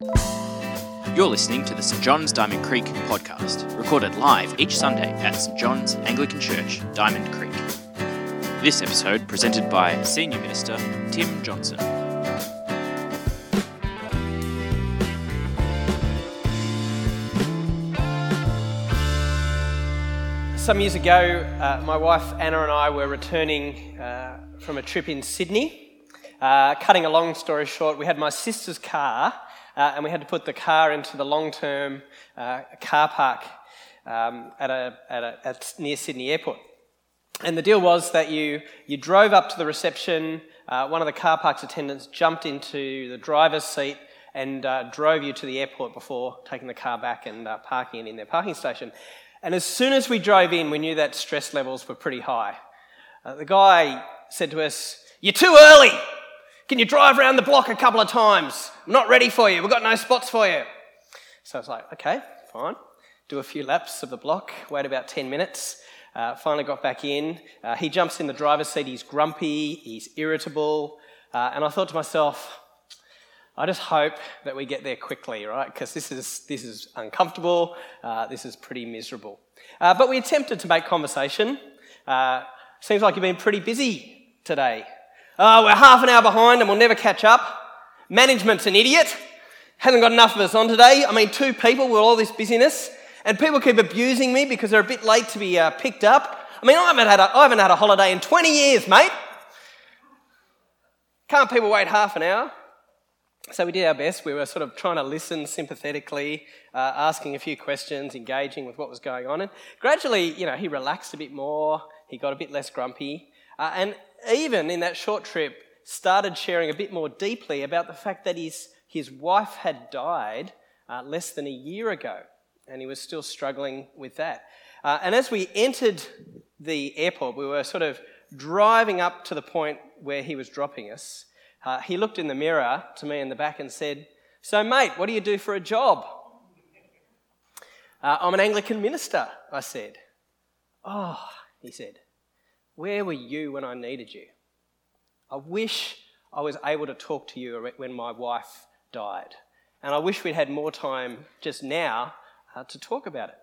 You're listening to the St John's Diamond Creek podcast, recorded live each Sunday at St John's Anglican Church, Diamond Creek. This episode presented by Senior Minister Tim Johnson. Some years ago, uh, my wife Anna and I were returning uh, from a trip in Sydney. Uh, cutting a long story short, we had my sister's car uh, and we had to put the car into the long term uh, car park um, at, a, at, a, at near Sydney Airport. And the deal was that you, you drove up to the reception, uh, one of the car park's attendants jumped into the driver's seat and drove you to the airport before taking the car back and parking it in their parking station. And as soon as we drove in, we knew that stress levels were pretty high. Uh, the guy said to us, You're too early. Can you drive around the block a couple of times? I'm not ready for you. We've got no spots for you. So I was like, Okay, fine. Do a few laps of the block, wait about 10 minutes. Uh, finally got back in. Uh, he jumps in the driver's seat. He's grumpy, he's irritable. Uh, and I thought to myself, I just hope that we get there quickly, right? Because this is, this is uncomfortable, uh, this is pretty miserable. Uh, but we attempted to make conversation. Uh, seems like you've been pretty busy today. Uh, we're half an hour behind and we'll never catch up. Management's an idiot. Hasn't got enough of us on today. I mean, two people with all this busyness. And people keep abusing me because they're a bit late to be uh, picked up. I mean, I haven't, had a, I haven't had a holiday in 20 years, mate. Can't people wait half an hour? So we did our best. We were sort of trying to listen sympathetically, uh, asking a few questions, engaging with what was going on. And gradually, you know, he relaxed a bit more. He got a bit less grumpy. Uh, and even in that short trip, started sharing a bit more deeply about the fact that his, his wife had died uh, less than a year ago. And he was still struggling with that. Uh, and as we entered the airport, we were sort of driving up to the point where he was dropping us uh, he looked in the mirror to me in the back and said, So, mate, what do you do for a job? Uh, I'm an Anglican minister, I said. Oh, he said, where were you when I needed you? I wish I was able to talk to you when my wife died. And I wish we'd had more time just now uh, to talk about it.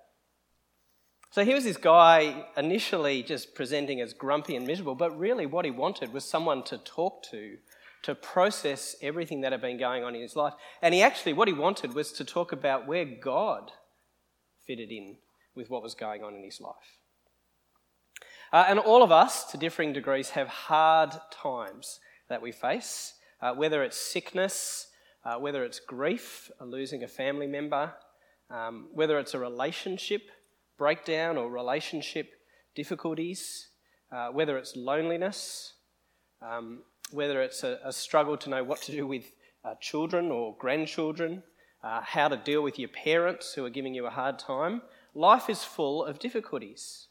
So here was this guy initially just presenting as grumpy and miserable, but really what he wanted was someone to talk to to process everything that had been going on in his life. And he actually, what he wanted was to talk about where God fitted in with what was going on in his life. Uh, and all of us, to differing degrees, have hard times that we face, uh, whether it's sickness, uh, whether it's grief, losing a family member, um, whether it's a relationship breakdown or relationship difficulties, uh, whether it's loneliness, um, whether it's a, a struggle to know what to do with uh, children or grandchildren, uh, how to deal with your parents who are giving you a hard time. Life is full of difficulties.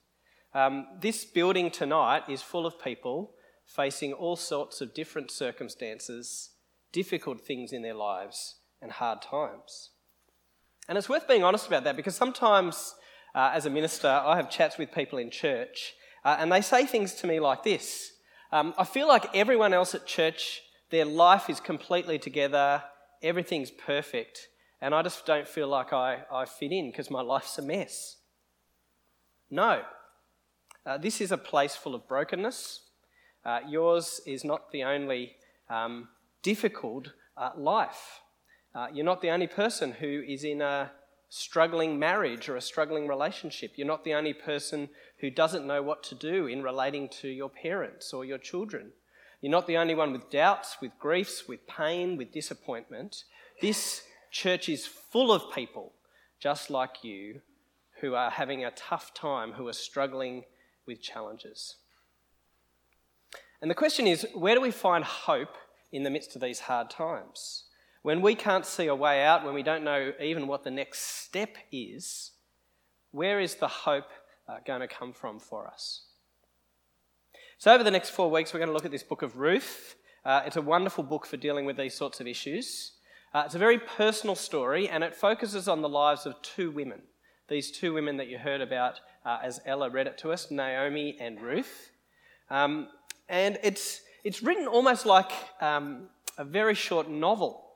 Um, this building tonight is full of people facing all sorts of different circumstances, difficult things in their lives, and hard times. And it's worth being honest about that because sometimes, uh, as a minister, I have chats with people in church uh, and they say things to me like this um, I feel like everyone else at church, their life is completely together, everything's perfect, and I just don't feel like I, I fit in because my life's a mess. No. Uh, this is a place full of brokenness. Uh, yours is not the only um, difficult uh, life. Uh, you're not the only person who is in a struggling marriage or a struggling relationship. You're not the only person who doesn't know what to do in relating to your parents or your children. You're not the only one with doubts, with griefs, with pain, with disappointment. This church is full of people just like you who are having a tough time, who are struggling with challenges. And the question is where do we find hope in the midst of these hard times? When we can't see a way out, when we don't know even what the next step is, where is the hope uh, going to come from for us? So, over the next four weeks, we're going to look at this book of Ruth. Uh, it's a wonderful book for dealing with these sorts of issues. Uh, it's a very personal story, and it focuses on the lives of two women. These two women that you heard about uh, as Ella read it to us Naomi and Ruth. Um, and it's, it's written almost like um, a very short novel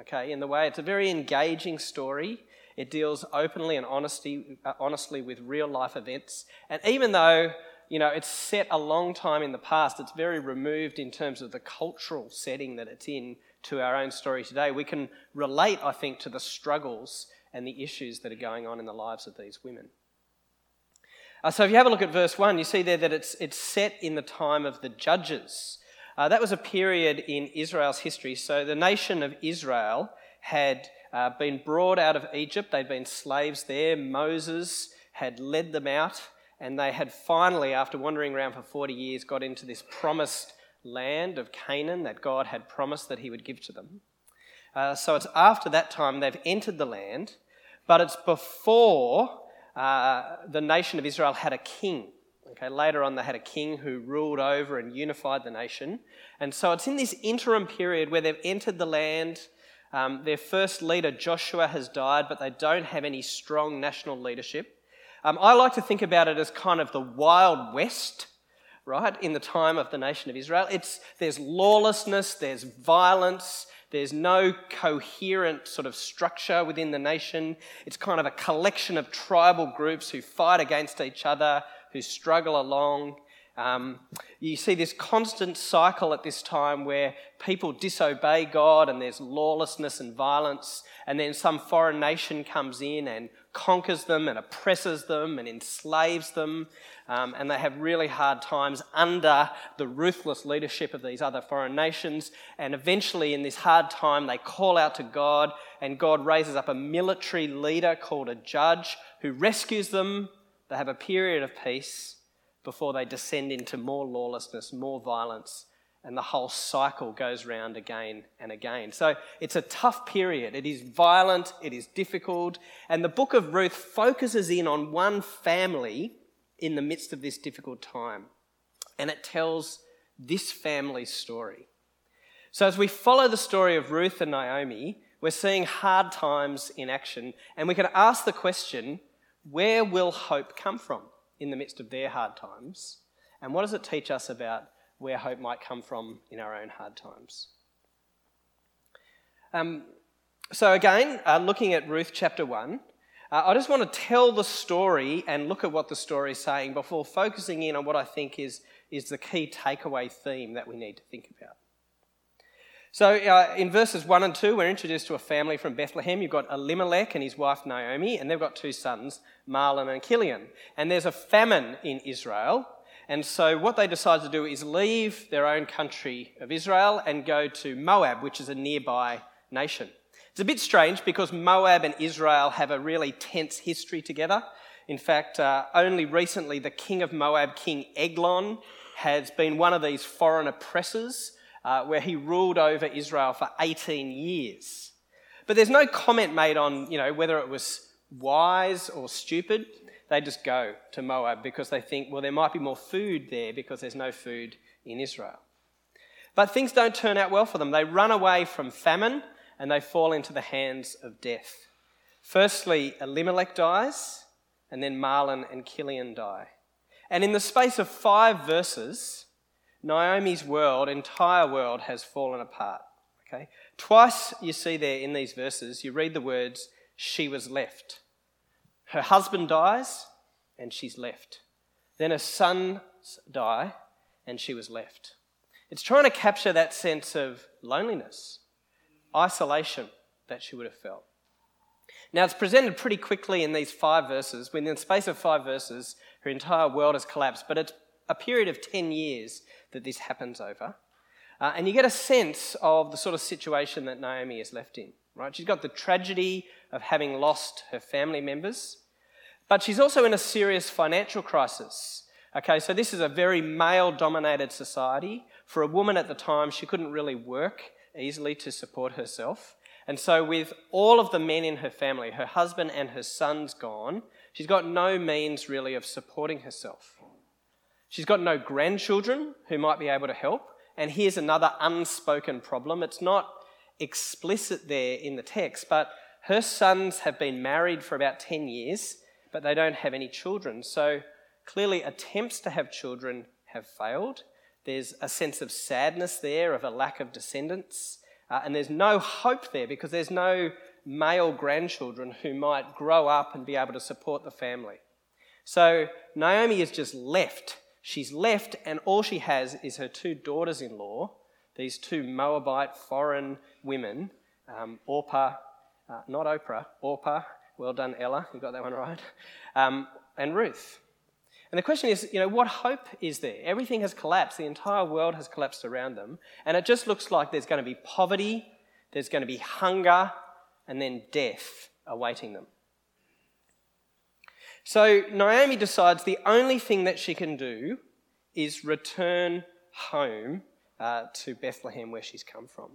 okay, in the way it's a very engaging story. It deals openly and honesty, uh, honestly with real life events. And even though, you know, it's set a long time in the past, it's very removed in terms of the cultural setting that it's in to our own story today. We can relate, I think, to the struggles and the issues that are going on in the lives of these women. Uh, so if you have a look at verse 1, you see there that it's, it's set in the time of the judges. Uh, that was a period in Israel's history. So the nation of Israel had uh, been brought out of Egypt, they'd been slaves there. Moses had led them out, and they had finally, after wandering around for 40 years, got into this promised land of Canaan that God had promised that He would give to them. Uh, so it's after that time they've entered the land, but it's before uh, the nation of Israel had a king. Okay, later on, they had a king who ruled over and unified the nation. And so it's in this interim period where they've entered the land. Um, their first leader, Joshua, has died, but they don't have any strong national leadership. Um, I like to think about it as kind of the Wild West, right, in the time of the nation of Israel. It's, there's lawlessness, there's violence, there's no coherent sort of structure within the nation. It's kind of a collection of tribal groups who fight against each other, who struggle along. Um, you see this constant cycle at this time where people disobey God and there's lawlessness and violence, and then some foreign nation comes in and conquers them and oppresses them and enslaves them, um, and they have really hard times under the ruthless leadership of these other foreign nations. And eventually, in this hard time, they call out to God, and God raises up a military leader called a judge who rescues them. They have a period of peace before they descend into more lawlessness, more violence, and the whole cycle goes round again and again. So it's a tough period. It is violent, it is difficult, and the book of Ruth focuses in on one family in the midst of this difficult time, and it tells this family's story. So as we follow the story of Ruth and Naomi, we're seeing hard times in action, and we can ask the question where will hope come from in the midst of their hard times? And what does it teach us about where hope might come from in our own hard times. Um, so, again, uh, looking at Ruth chapter 1, uh, I just want to tell the story and look at what the story is saying before focusing in on what I think is, is the key takeaway theme that we need to think about. So, uh, in verses 1 and 2, we're introduced to a family from Bethlehem. You've got Elimelech and his wife Naomi, and they've got two sons, Mahlon and Chilion. And there's a famine in Israel, and so, what they decide to do is leave their own country of Israel and go to Moab, which is a nearby nation. It's a bit strange because Moab and Israel have a really tense history together. In fact, uh, only recently the king of Moab, King Eglon, has been one of these foreign oppressors uh, where he ruled over Israel for 18 years. But there's no comment made on, you know, whether it was wise or stupid they just go to Moab because they think, well, there might be more food there because there's no food in Israel. But things don't turn out well for them. They run away from famine and they fall into the hands of death. Firstly, Elimelech dies, and then Mahlon and Chilion die. And in the space of five verses, Naomi's world, entire world, has fallen apart. Okay? Twice you see there in these verses, you read the words, she was left. Her husband dies, and she's left. Then her sons die, and she was left. It's trying to capture that sense of loneliness, isolation that she would have felt. Now, it's presented pretty quickly in these five verses. Within the space of five verses, her entire world has collapsed, but it's a period of 10 years that this happens over. Uh, and you get a sense of the sort of situation that Naomi is left in, right? She's got the tragedy of having lost her family members, but she's also in a serious financial crisis. Okay, so this is a very male dominated society. For a woman at the time, she couldn't really work easily to support herself. And so, with all of the men in her family, her husband and her sons gone, she's got no means really of supporting herself. She's got no grandchildren who might be able to help. And here's another unspoken problem. It's not explicit there in the text, but her sons have been married for about 10 years, but they don't have any children. So clearly, attempts to have children have failed. There's a sense of sadness there, of a lack of descendants. Uh, and there's no hope there because there's no male grandchildren who might grow up and be able to support the family. So Naomi is just left. She's left, and all she has is her two daughters in law, these two Moabite foreign women, um, Orpah, uh, not Oprah, Orpah, well done, Ella, you got that one right, um, and Ruth. And the question is, you know, what hope is there? Everything has collapsed. The entire world has collapsed around them. And it just looks like there's going to be poverty, there's going to be hunger, and then death awaiting them. So Naomi decides the only thing that she can do is return home uh, to Bethlehem, where she's come from.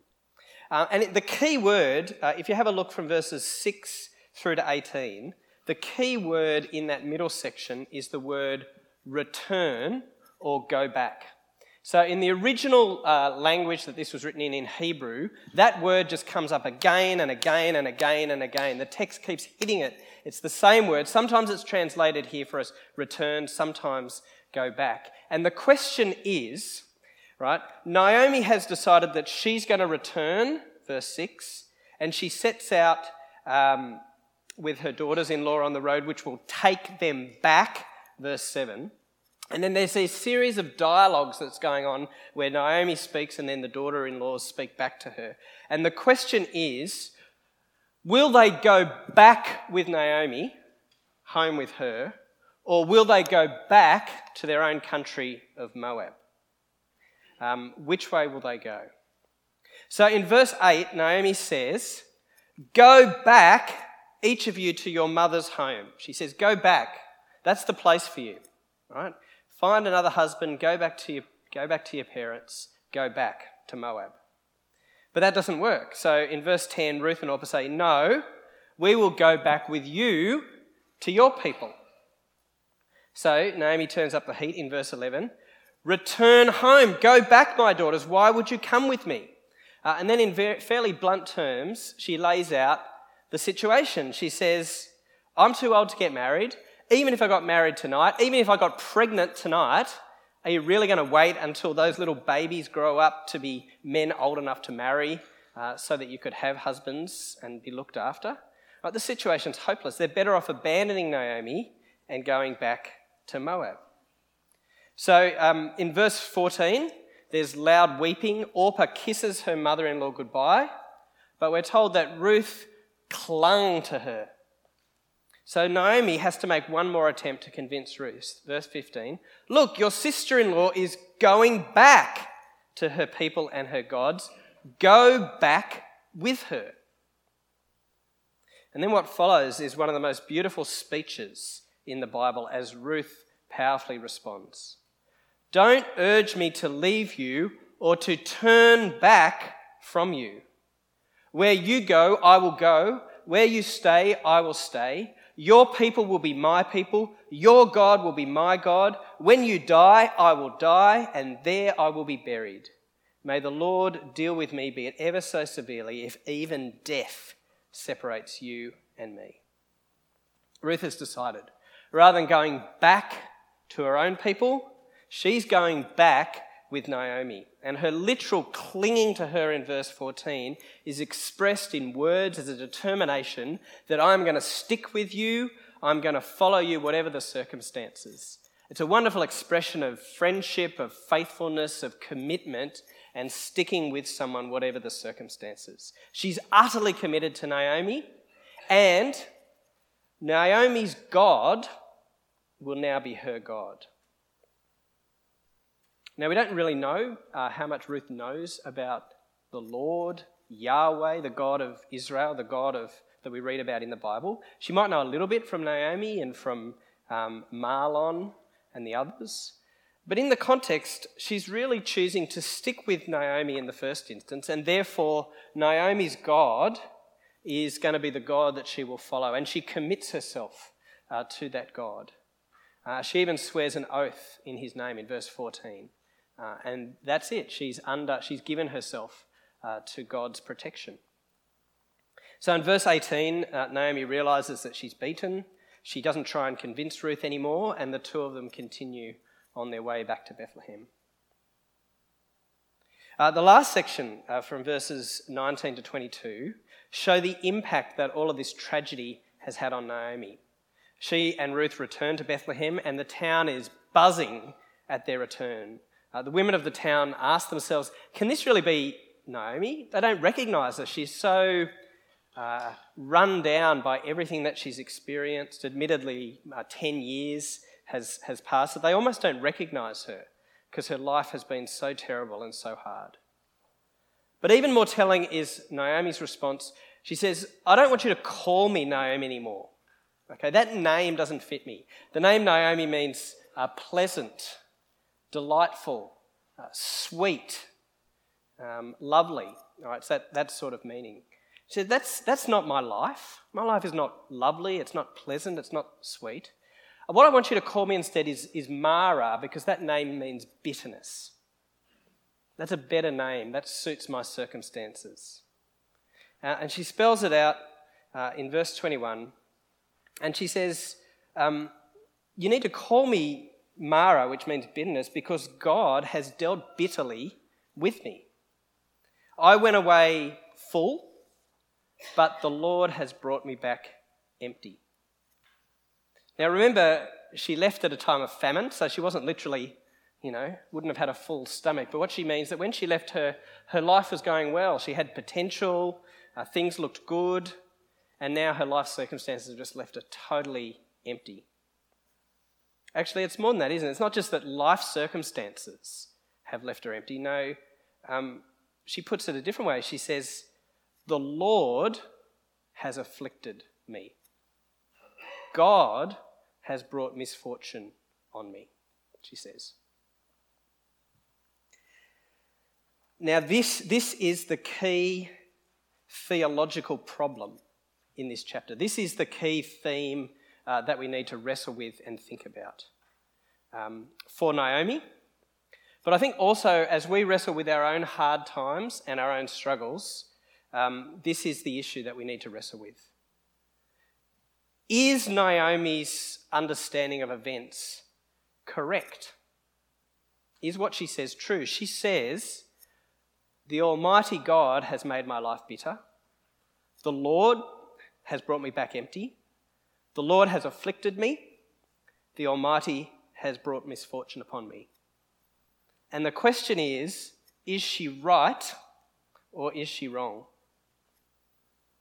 Uh, and the key word, uh, if you have a look from verses 6 through to 18, the key word in that middle section is the word return or go back. So, in the original uh, language that this was written in, in Hebrew, that word just comes up again and again and again and again. The text keeps hitting it. It's the same word. Sometimes it's translated here for us return, sometimes go back. And the question is, right, Naomi has decided that she's going to return, verse 6, and she sets out um, with her daughters in law on the road, which will take them back, verse 7. And then there's a series of dialogues that's going on where Naomi speaks and then the daughter in laws speak back to her. And the question is will they go back with Naomi, home with her, or will they go back to their own country of Moab? Um, which way will they go? So in verse 8, Naomi says, Go back each of you to your mother's home. She says, Go back. That's the place for you. Right? Find another husband, go back to your, go back to your parents, go back to Moab. But that doesn't work. So in verse 10, Ruth and Orpah say, No, we will go back with you to your people. So Naomi turns up the heat in verse 11. Return home. Go back, my daughters. Why would you come with me? Uh, and then, in very, fairly blunt terms, she lays out the situation. She says, I'm too old to get married. Even if I got married tonight, even if I got pregnant tonight, are you really going to wait until those little babies grow up to be men old enough to marry uh, so that you could have husbands and be looked after? Right, the situation's hopeless. They're better off abandoning Naomi and going back to Moab. So um, in verse 14, there's loud weeping. Orpah kisses her mother in law goodbye, but we're told that Ruth clung to her. So Naomi has to make one more attempt to convince Ruth. Verse 15 Look, your sister in law is going back to her people and her gods. Go back with her. And then what follows is one of the most beautiful speeches in the Bible as Ruth powerfully responds Don't urge me to leave you or to turn back from you. Where you go, I will go. Where you stay, I will stay. Your people will be my people. Your God will be my God. When you die, I will die, and there I will be buried. May the Lord deal with me, be it ever so severely, if even death separates you and me. Ruth has decided, rather than going back to her own people, she's going back with Naomi. And her literal clinging to her in verse 14 is expressed in words as a determination that I'm going to stick with you, I'm going to follow you, whatever the circumstances. It's a wonderful expression of friendship, of faithfulness, of commitment, and sticking with someone, whatever the circumstances. She's utterly committed to Naomi, and Naomi's God will now be her God. Now, we don't really know uh, how much Ruth knows about the Lord, Yahweh, the God of Israel, the God of, that we read about in the Bible. She might know a little bit from Naomi and from um, Mahlon and the others. But in the context, she's really choosing to stick with Naomi in the first instance, and therefore, Naomi's God is going to be the God that she will follow, and she commits herself uh, to that God. Uh, she even swears an oath in his name in verse 14. Uh, and that's it. She's under, she's given herself uh, to God's protection. So in verse 18, uh, Naomi realizes that she's beaten. She doesn't try and convince Ruth anymore, and the two of them continue on their way back to Bethlehem. Uh, the last section uh, from verses 19 to 22 show the impact that all of this tragedy has had on Naomi. She and Ruth return to Bethlehem, and the town is buzzing at their return. Uh, the women of the town ask themselves, Can this really be Naomi? They don't recognize her. She's so uh, run down by everything that she's experienced. Admittedly, uh, 10 years has, has passed, that they almost don't recognize her because her life has been so terrible and so hard. But even more telling is Naomi's response. She says, I don't want you to call me Naomi anymore. Okay, that name doesn't fit me. The name Naomi means uh, pleasant, delightful, uh, sweet, um, lovely. All right, so that, that sort of meaning. She said, that's, that's not my life. My life is not lovely, it's not pleasant, it's not sweet. What I want you to call me instead is, is Mara, because that name means bitterness. That's a better name. That suits my circumstances. Uh, and she spells it out uh, in verse 21. And she says, um, You need to call me Mara, which means bitterness, because God has dealt bitterly with me. I went away full, but the Lord has brought me back empty. Now remember, she left at a time of famine, so she wasn't literally, you know, wouldn't have had a full stomach. But what she means is that when she left her, her life was going well. She had potential, uh, things looked good, and now her life circumstances have just left her totally empty. Actually, it's more than that, isn't it? It's not just that life circumstances have left her empty. No, um, she puts it a different way. She says, The Lord has afflicted me. God has brought misfortune on me, she says. Now, this, this is the key theological problem in this chapter. This is the key theme uh, that we need to wrestle with and think about um, for Naomi. But I think also as we wrestle with our own hard times and our own struggles, um, this is the issue that we need to wrestle with. Is Naomi's understanding of events correct? Is what she says true? She says, The Almighty God has made my life bitter. The Lord has brought me back empty. The Lord has afflicted me. The Almighty has brought misfortune upon me. And the question is is she right or is she wrong?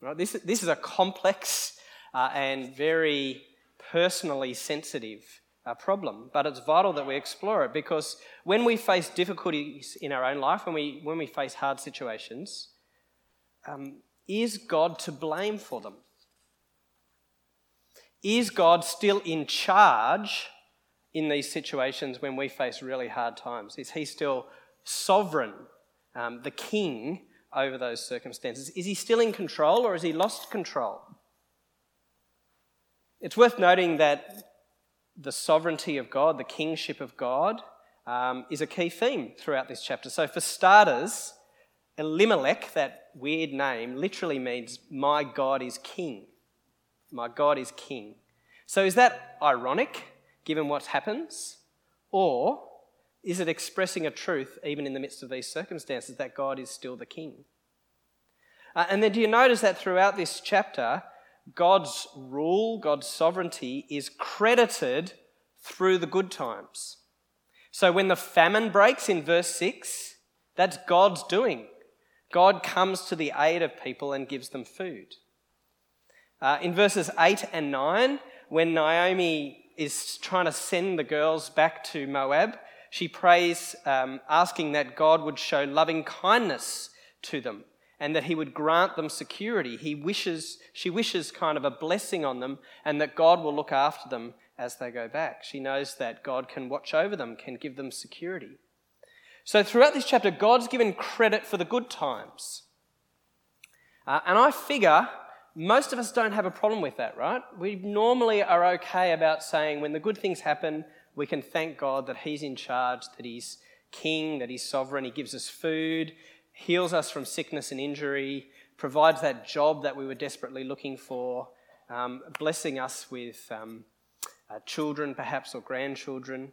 Right, this, this is a complex uh, and very personally sensitive uh, problem, but it's vital that we explore it because when we face difficulties in our own life, when we, when we face hard situations, um, is God to blame for them? Is God still in charge in these situations when we face really hard times? Is He still sovereign, um, the king over those circumstances? Is He still in control or has He lost control? It's worth noting that the sovereignty of God, the kingship of God, um, is a key theme throughout this chapter. So, for starters, Elimelech, that weird name, literally means my God is king. My God is king. So is that ironic given what happens? Or is it expressing a truth even in the midst of these circumstances that God is still the king? Uh, and then do you notice that throughout this chapter, God's rule, God's sovereignty is credited through the good times? So when the famine breaks in verse 6, that's God's doing. God comes to the aid of people and gives them food. Uh, in verses 8 and 9, when Naomi is trying to send the girls back to Moab, she prays, um, asking that God would show loving kindness to them and that he would grant them security. He wishes, she wishes kind of a blessing on them and that God will look after them as they go back. She knows that God can watch over them, can give them security. So throughout this chapter, God's given credit for the good times. Uh, and I figure most of us don't have a problem with that, right? We normally are okay about saying when the good things happen, we can thank God that He's in charge, that He's king, that He's sovereign, He gives us food, heals us from sickness and injury, provides that job that we were desperately looking for, um, blessing us with um, uh, children perhaps or grandchildren.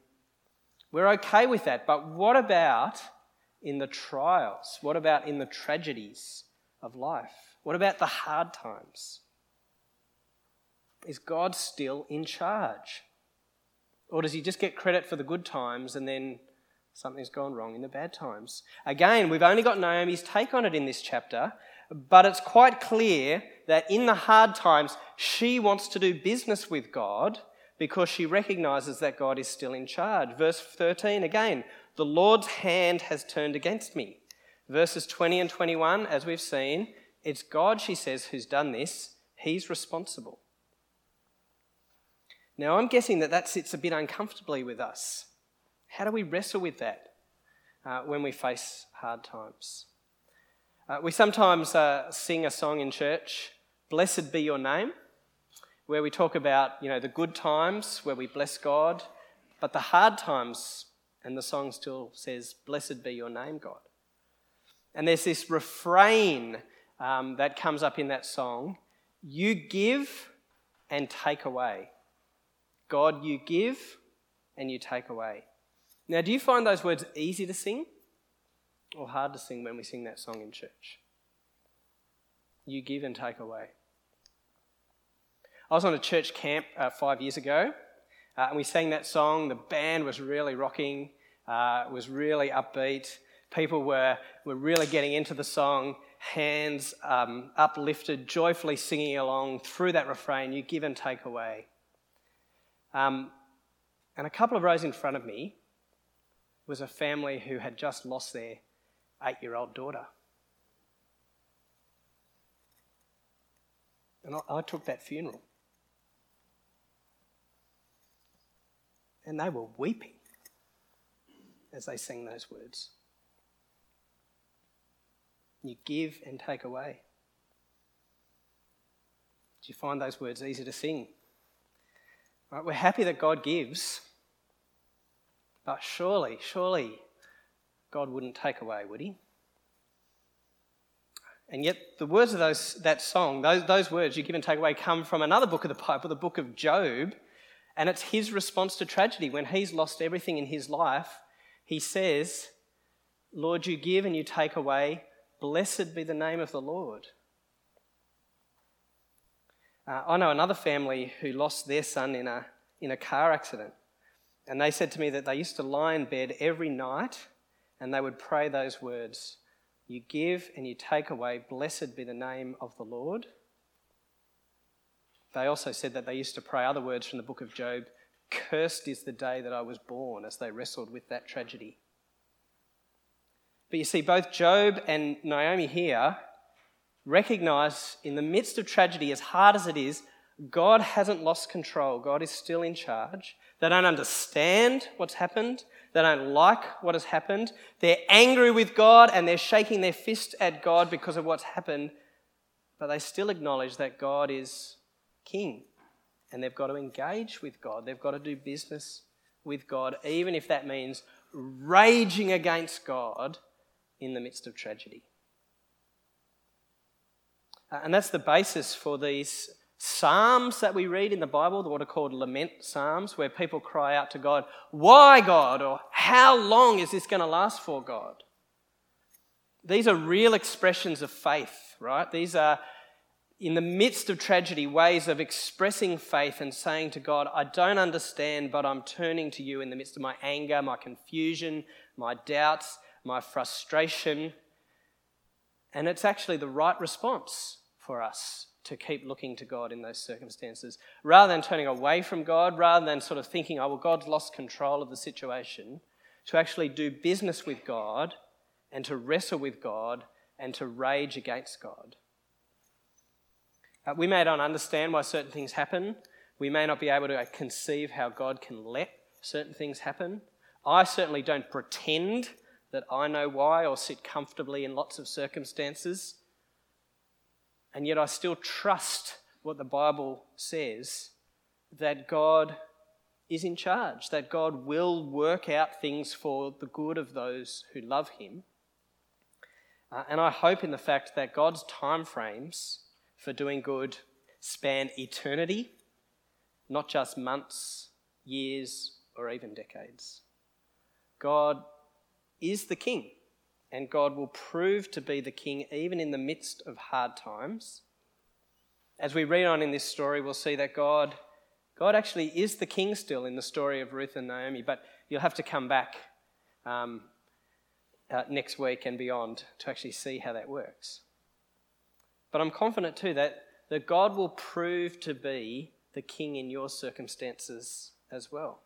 We're okay with that, but what about in the trials? What about in the tragedies of life? What about the hard times? Is God still in charge? Or does he just get credit for the good times and then something's gone wrong in the bad times? Again, we've only got Naomi's take on it in this chapter, but it's quite clear that in the hard times, she wants to do business with God because she recognizes that God is still in charge. Verse 13 again, the Lord's hand has turned against me. Verses 20 and 21, as we've seen, it's God, she says, who's done this. He's responsible. Now, I'm guessing that that sits a bit uncomfortably with us. How do we wrestle with that uh, when we face hard times? Uh, we sometimes uh, sing a song in church, Blessed be your name, where we talk about, you know, the good times where we bless God, but the hard times, and the song still says, Blessed be your name, God. And there's this refrain um, that comes up in that song You give and take away. God, you give and you take away. Now, do you find those words easy to sing or hard to sing when we sing that song in church? You give and take away. I was on a church camp uh, five years ago, uh, and we sang that song. The band was really rocking, uh, was really upbeat. People were, were really getting into the song, hands um, uplifted, joyfully singing along through that refrain You give and take away. Um, and a couple of rows in front of me was a family who had just lost their eight year old daughter. And I, I took that funeral. And they were weeping as they sang those words. You give and take away. Do you find those words easy to sing? Right, we're happy that God gives, but surely, surely God wouldn't take away, would He? And yet, the words of those, that song, those, those words you give and take away, come from another book of the Bible, the book of Job. And it's his response to tragedy. When he's lost everything in his life, he says, Lord, you give and you take away. Blessed be the name of the Lord. Uh, I know another family who lost their son in a, in a car accident. And they said to me that they used to lie in bed every night and they would pray those words You give and you take away, blessed be the name of the Lord. They also said that they used to pray other words from the book of Job Cursed is the day that I was born, as they wrestled with that tragedy. But you see, both Job and Naomi here recognize in the midst of tragedy, as hard as it is, God hasn't lost control. God is still in charge. They don't understand what's happened. They don't like what has happened. They're angry with God and they're shaking their fist at God because of what's happened. But they still acknowledge that God is king and they've got to engage with God. They've got to do business with God, even if that means raging against God in the midst of tragedy. Uh, and that's the basis for these psalms that we read in the Bible, what are called lament psalms, where people cry out to God, Why, God? or How long is this going to last for, God? These are real expressions of faith, right? These are, in the midst of tragedy, ways of expressing faith and saying to God, I don't understand, but I'm turning to you in the midst of my anger, my confusion, my doubts, my frustration. And it's actually the right response for us to keep looking to God in those circumstances. Rather than turning away from God, rather than sort of thinking, oh, well, God's lost control of the situation, to actually do business with God and to wrestle with God and to rage against God. Uh, we may not understand why certain things happen. We may not be able to conceive how God can let certain things happen. I certainly don't pretend that I know why or sit comfortably in lots of circumstances. And yet I still trust what the Bible says that God is in charge, that God will work out things for the good of those who love Him. Uh, and I hope in the fact that God's time frames for doing good span eternity, not just months, years, or even decades. God is the King, and God will prove to be the king even in the midst of hard times. As we read on in this story, we'll see that God, God actually is the king still in the story of Ruth and Naomi, but you'll have to come back um, uh, next week and beyond to actually see how that works. But I'm confident too that, that God will prove to be the king in your circumstances as well.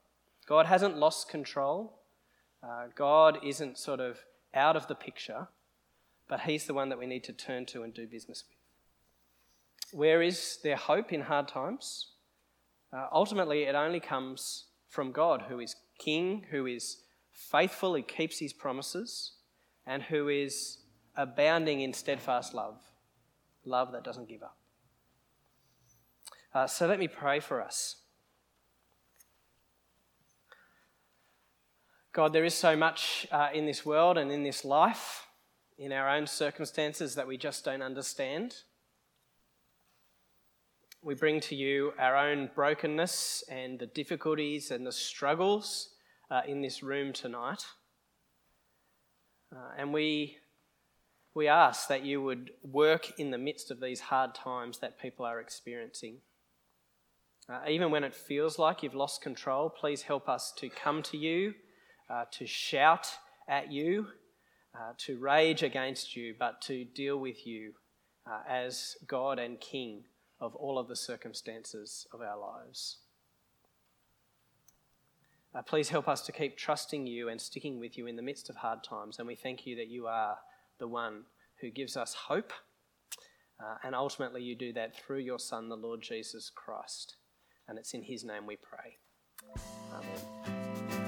God hasn't lost control. Uh, God isn't sort of out of the picture, but He's the one that we need to turn to and do business with. Where is there hope in hard times? Uh, ultimately, it only comes from God, who is King, who is faithful, He keeps His promises, and who is abounding in steadfast love, love that doesn't give up. Uh, so let me pray for us. God, there is so much uh, in this world and in this life, in our own circumstances, that we just don't understand. We bring to you our own brokenness and the difficulties and the struggles uh, in this room tonight. Uh, and we, we ask that you would work in the midst of these hard times that people are experiencing. Uh, even when it feels like you've lost control, please help us to come to you uh, to shout at you, uh, to rage against you, but to deal with you uh, as God and King of all of the circumstances of our lives. Uh, please help us to keep trusting you and sticking with you in the midst of hard times. And we thank you that you are the one who gives us hope. Uh, and ultimately, you do that through your Son, the Lord Jesus Christ. And it's in his name we pray. Amen.